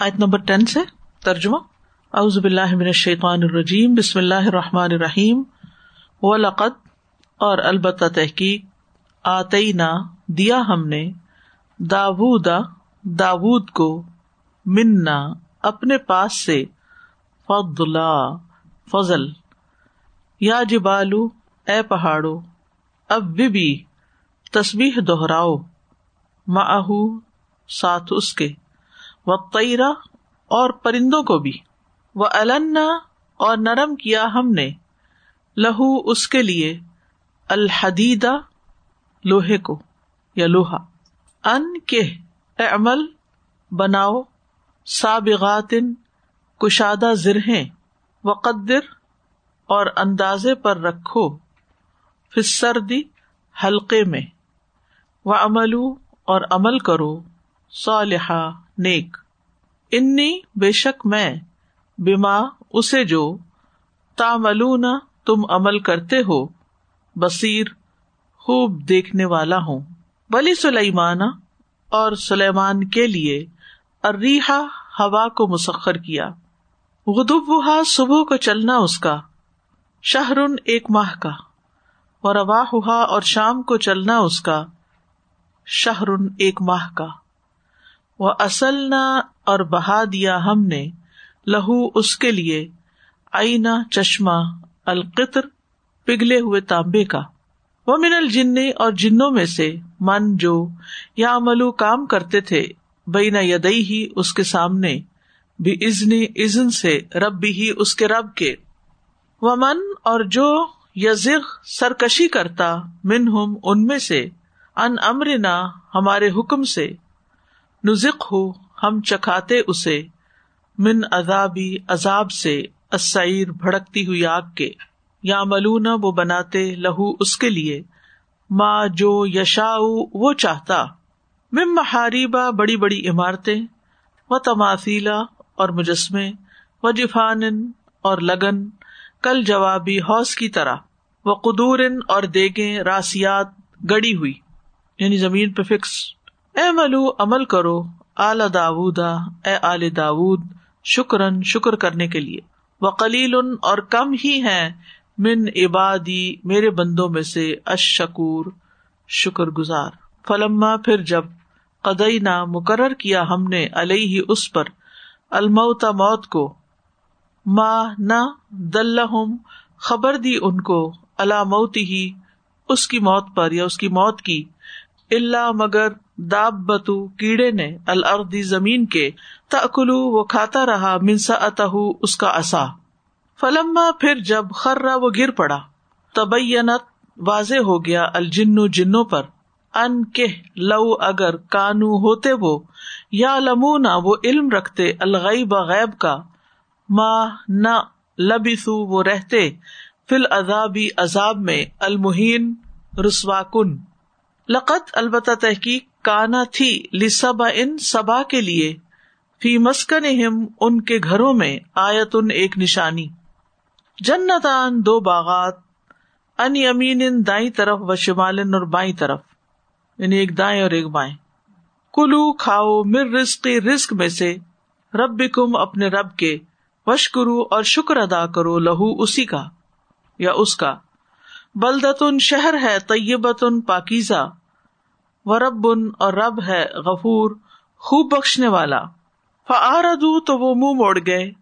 آیت number ten سے ترجمہ۔ اعوذ باللہ من الشیطان الرجیم۔ بسم اللہ الرحمٰن الرحیم۔ و لقت اور البتہ تحقیق آتئینہ دیا ہم نے داودا داود کو منا اپنے پاس سے فضلا فضل۔ یا جبالو، اے پہاڑو اب بھی تصبیح دوہراؤ ماہو ساتھ اس کے۔ و تیرا اور پرندوں کو بھی۔ وہ النا اور نرم کیا ہم نے۔ لہو اس کے لیے۔ الحدیدہ لوہے کو یا لوہا۔ ان کے عمل، بناؤ۔ سابغاتن، کشادہ زرہیں۔ و قدر اور اندازے پر رکھو۔ فسردی حلقے میں۔ و عملو اور عمل کرو۔ صالحہ نیک۔ انی بے شک میں بیما اسے جو تاملون تم عمل کرتے ہو، بصیر، خوب دیکھنے والا ہوں۔ بلی سلیمان اور سلیمان کے لیے اریحا ہوا کو مسخر کیا۔ غدب وہا صبح کو چلنا اس کا۔ شہرن ایک ماہ کا۔ اور روا ہوا اور شام کو چلنا اس کا۔ شہرن ایک ماہ کا۔ وہ اصل نہ اور بہا دیا ہم نے، لہو اس کے لیے آئینہ چشمہ القطر پگھلے ہوئے تانبے کا۔ وہ من الجن اور جنوں میں سے من جو یا عملو کام کرتے تھے بینا یدئی ہی اس کے سامنے بھی ازن ازن سے رب بھی ہی اس کے رب کے۔ وہ من اور جو یزغ سرکشی کرتا من ہم ان میں سے ان امرنا ہمارے حکم سے۔ نزک ہو، ہم چکھاتے اسے۔ من ازابی عذاب سے اسعیر بھڑکتی ہوئی آگ کے۔ یا ملونا وہ بناتے لہو اس کے لیے۔ ماں جو یشا وہ چاہتا۔ مم محاریبا بڑی بڑی عمارتیں۔ و تماثیلا اور مجسمے۔ و جفان، اور لگن۔ کل جوابی حوص کی طرح۔ وہ قدور، اور دیگیں، راسیات گڑی ہوئی۔ یعنی زمین پہ فکس۔ اے ملو، عمل کرو اعلی داودا اے آل داود شکرن شکر کرنے کے لیے۔ وہ کلیل اور کم ہی ہے من عبادی، میرے بندوں میں سے اشکور شکر گزار فلما پھر جب قدئی نہ مقرر کیا ہم نے علیہ اس پر الموتا موت کو ماں نہ دل خبر دی ان کو اللہ موتی ہی اس کی موت پر یا اس کی موت کی اللہ مگر داب بتو کیڑے نے الردی زمین کے تکلو وہ کھاتا رہا منسا اتہ اس کا اصا فلما پھر جب خرا وہ گر پڑا، تبینت واضح ہو گیا الجنو جنوں پر، ان کے لو اگر کانو ہوتے وہ، یا لمونا وہ علم رکھتے الغیب غیب کا ماں نہ لبسو وہ رہتے فل عذابی عذاب میں المہین رسوا کن لقت البتہ تحقیق کانا تھی لسبا ان سبا کے لیے۔ فی مسکن ان کے گھروں میں آیت ان ایک نشانی۔ جنتان، دو باغات۔ ان یمین ان دائیں طرف و شمال اور بائیں طرف۔ یعنی ایک دائیں اور ایک بائیں۔ کلو، کھاؤ مر رسق رسک میں سے۔ رب کم اپنے رب کے۔ وش کرو اور شکر ادا کرو لہو اسی کا یا اس کا۔ بلدتن، شہر ہے، طیبتن، پاکیزہ۔ و رب اور رب ہے غفور، خوب بخشنے والا۔ فردو تو وہ منہ موڑ گئے۔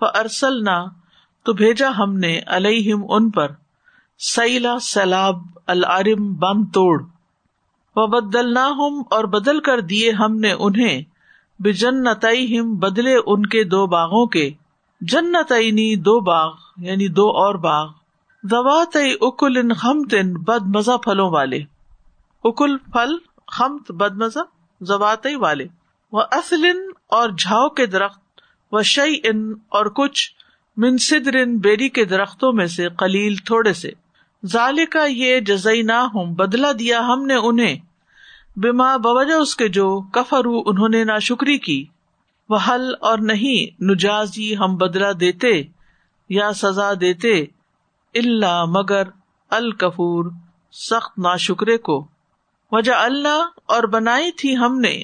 ارسل نہ تو بھیجا ہم نے الہم ان پر۔ سیلا سیلاب العرم بم توڑ۔ و بدل نہ ہم اور بدل کر دیے ہم نے انہیں۔ بے ہم بدلے ان کے دو باغوں کے۔ جنتنی دو باغ یعنی دو اور باغ۔ زوات اکل ان ہم بد مزہ پھلوں والے۔ اکل، پھل ہمت بد مزہ زوات والے۔ وہ اصل اور جھاؤ کے درخت و شعی ان اور کچھ منصدر بیری کے درختوں میں سے کلیل تھوڑے سے۔ ظال کا یہ جزئی نہ ہوں بدلا دیا ہم نے انہیں۔ بیما بوجہ اس کے جو کفر انہوں نے نہ شکری کی۔ وہ حل اور نہیں، نجازی ہم بدلا دیتے یا سزا دیتے۔ اللہ مگر الکفور، سخت نا شکرے کو۔ وجہ اللہ اور بنائی تھی ہم نے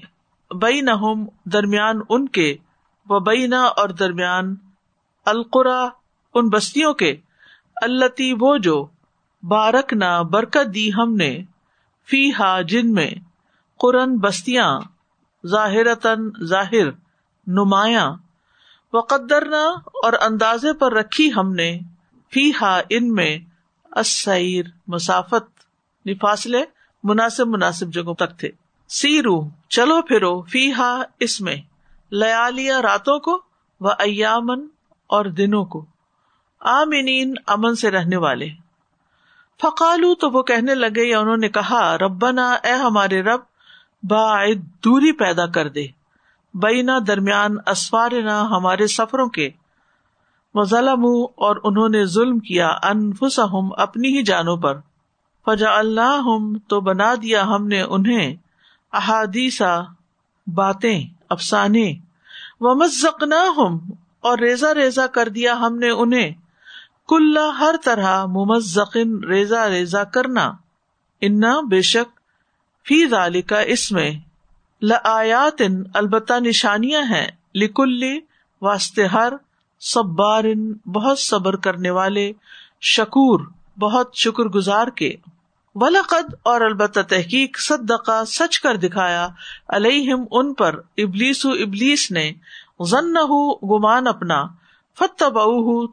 بئی نہ درمیان ان کے و بینا اور درمیان القرا ان بستیوں کے التی وہ جو بارک نہ برکت دی ہم نے فی ہا جن میں قرن بستیاں ظاہر ظاہر نمایاں و قدرنا اور اندازے پر رکھی ہم نے فی ہا ان میں اسیر مسافت فاصلے مناسب مناسب جگہوں تک تھے۔ سیرو، چلو پھرو فی ہا اس میں لیالیا راتوں کو و ایامن اور دنوں کو۔ آمینین امن سے رہنے والے۔ فقالو تو وہ کہنے لگے یا انہوں نے کہا، ربنا اے ہمارے رب، باعد دوری پیدا کر دے۔ بینا درمیان اسفار نہ ہمارے سفروں کے۔ ظلم اور انہوں نے ظلم کیا انفس اپنی ہی جانوں پر۔ فجا اللہ تو بنا دیا ہم نے انہیں احادیث، باتیں، افسانے۔ و مزق نہ اور ریزا ریزا کر دیا ہم نے انہیں۔ کل، ہر طرح ممزقن ریزا ریزا کرنا۔ انا، بے شک، فی ذالکا اس میں لیات البتہ نشانیاں ہیں۔ لکلی واسطے ہر صبار بہت صبر کرنے والے، شکور، بہت شکر گزار کے۔ ولاقد اور البتہ تحقیق صدقہ سچ کر دکھایا، علیہم ان پر، ابلیس ابلیس نے ضن گمان اپنا فتح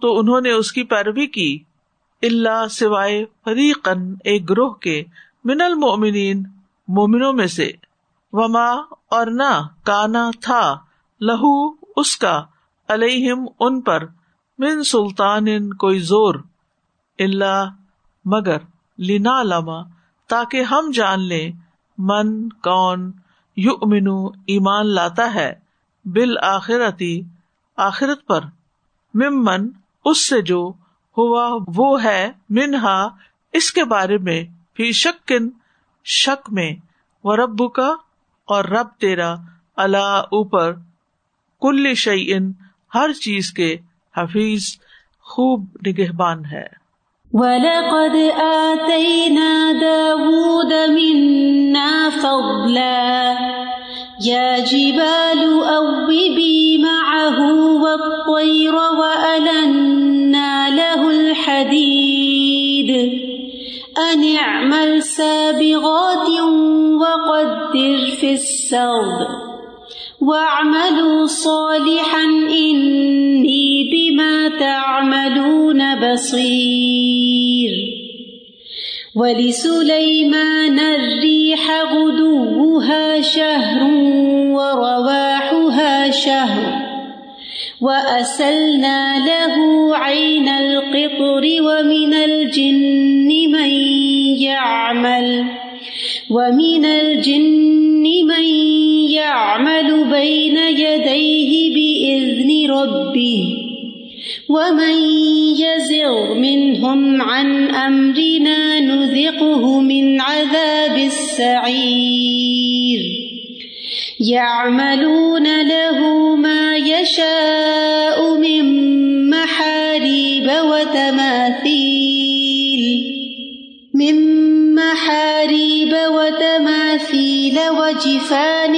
تو انہوں نے اس کی پیروی کی اللہ سوائے فریقن ایک گروہ کے من المؤمنین، مومنوں میں سے، وما اور نہ کانا تھا، لہو اس کا الم ان پر، من سلطان کوئی زور اللہ مگر لینا لما تاکہ ہم جان لیں من، کون یو امنو ایمان لاتا ہے بال آخرتی آخرت پر۔ ممن، اس سے جو ہوا وہ ہے، منہا، اس کے بارے میں فی شکن، شک میں۔ و رب کا اور رب تیرا اللہ اوپر۔ کل شعی ان ہر چیز کے حفیظ، خوب نگہبان ہے۔ وَلَقَدْ آتَيْنَا دَاوُودَ مِنَّا فَضْلًا. يَا جِبَالُ أَوِّبِي مَعَهُ وَالطَّيْرَ وَأَلَنَّا لَهُ الْحَدِيدِ. أن اعمل سابغات وقدر في السرد. واعملوا صالحا إني بما تعملون بصير. ولسليمان الريح غدوها شهر ورواحها شهر. وأسلنا له عين القطر ومن الجن من يعمل. ومن الجن من يعمل بين يديه بإذن ربه. ومن يزغ منهم عن أمرنا نذقه من عذاب السعير يعملون له ما يشاء من محاريب وتماثيل من محاريب وتماثيل وجفان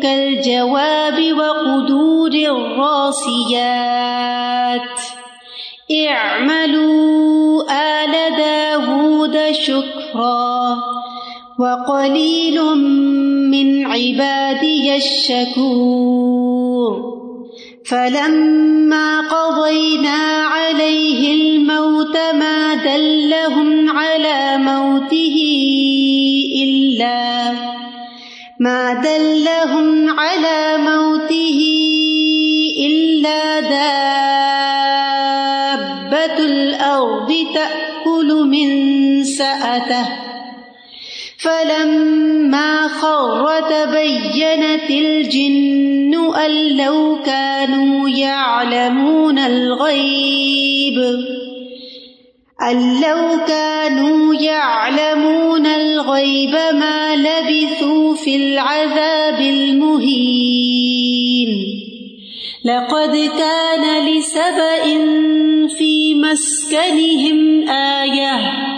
كالجواب وقدور الراسيات وقلیل من عبادی الشکور فلما قضينا عليه الموت ما دلهم على موته إلا ما دلهم على موته إلا دابة الأرض تأكل من سأته. فلما خر تبينت الجن أن لو كانوا يعلمون الغيب أن لو كانوا يعلمون الغيب ما لبثوا في العذاب المهين لقد كان لسبإ في مسكنهم آية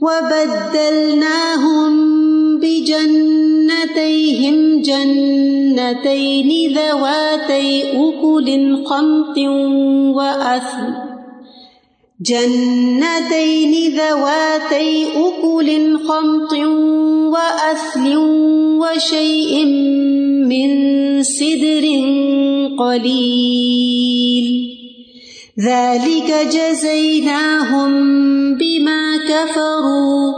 وبدلناهم بجنتيهم جنتين ذواتي أكل خمط وأثل جنتين ذواتي أكل خمط وأثل وشيء من سدر قليل ذلك جزيناهم بما كفروا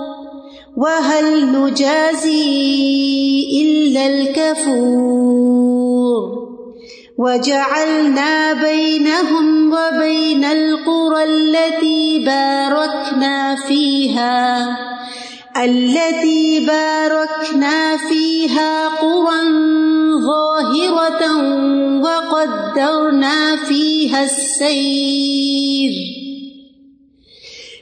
وهل نجازي إلا الكفور وجعلنا بينهم وبين القرى التي باركنا فيها التي باركنا فيها قرى ظاهرة وقدرنا فيها السير.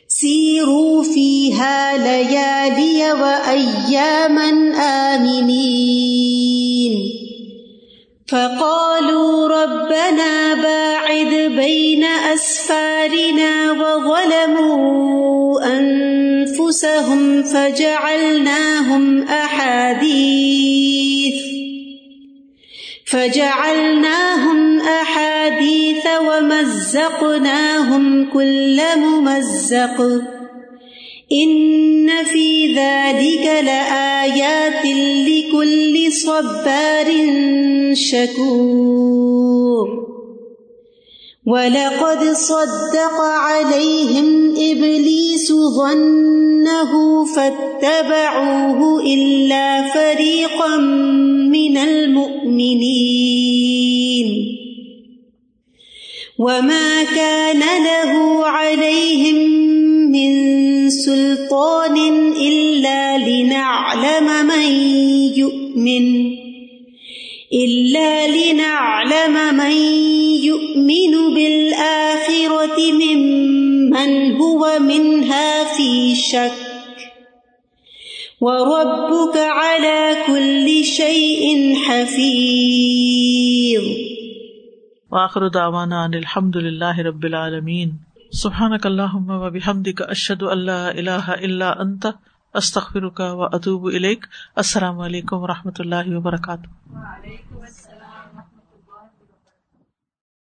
سيروا فيها ليالي وأياما آمنين. فقالوا ربنا باعد بين أسفارنا وظلموا أنفسهم فجعلناهم أحاديث. فجعلناهم أحاديث ومزقناهم كل ممزق. إن في ذلك لآيات لكل صبار شكور. وَلَقَدْ صَدَّقَ عَلَيْهِمْ إِبْلِيسُ ظَنَّهُ فَاتَّبَعُوهُ إِلَّا فَرِيقًا مِّنَ الْمُؤْمِنِينَ. وَمَا كَانَ لَهُ عَلَيْهِمْ مِنْ سُلْطَانٍ إِلَّا لِنَعْلَمَ مَنْ يُؤْمِنُ. إلا لنعلم من يؤمن بالآخرة ممن هو منها في شك وربك على كل شيء حفيظ. وآخر دعوانا ان الحمد لله رب العالمين. سبحانك اللهم وبحمدك اشهد ان لا اله الا انت استغفرك واتوب اليك السلام علیکم و رحمۃ اللہ وبرکاتہ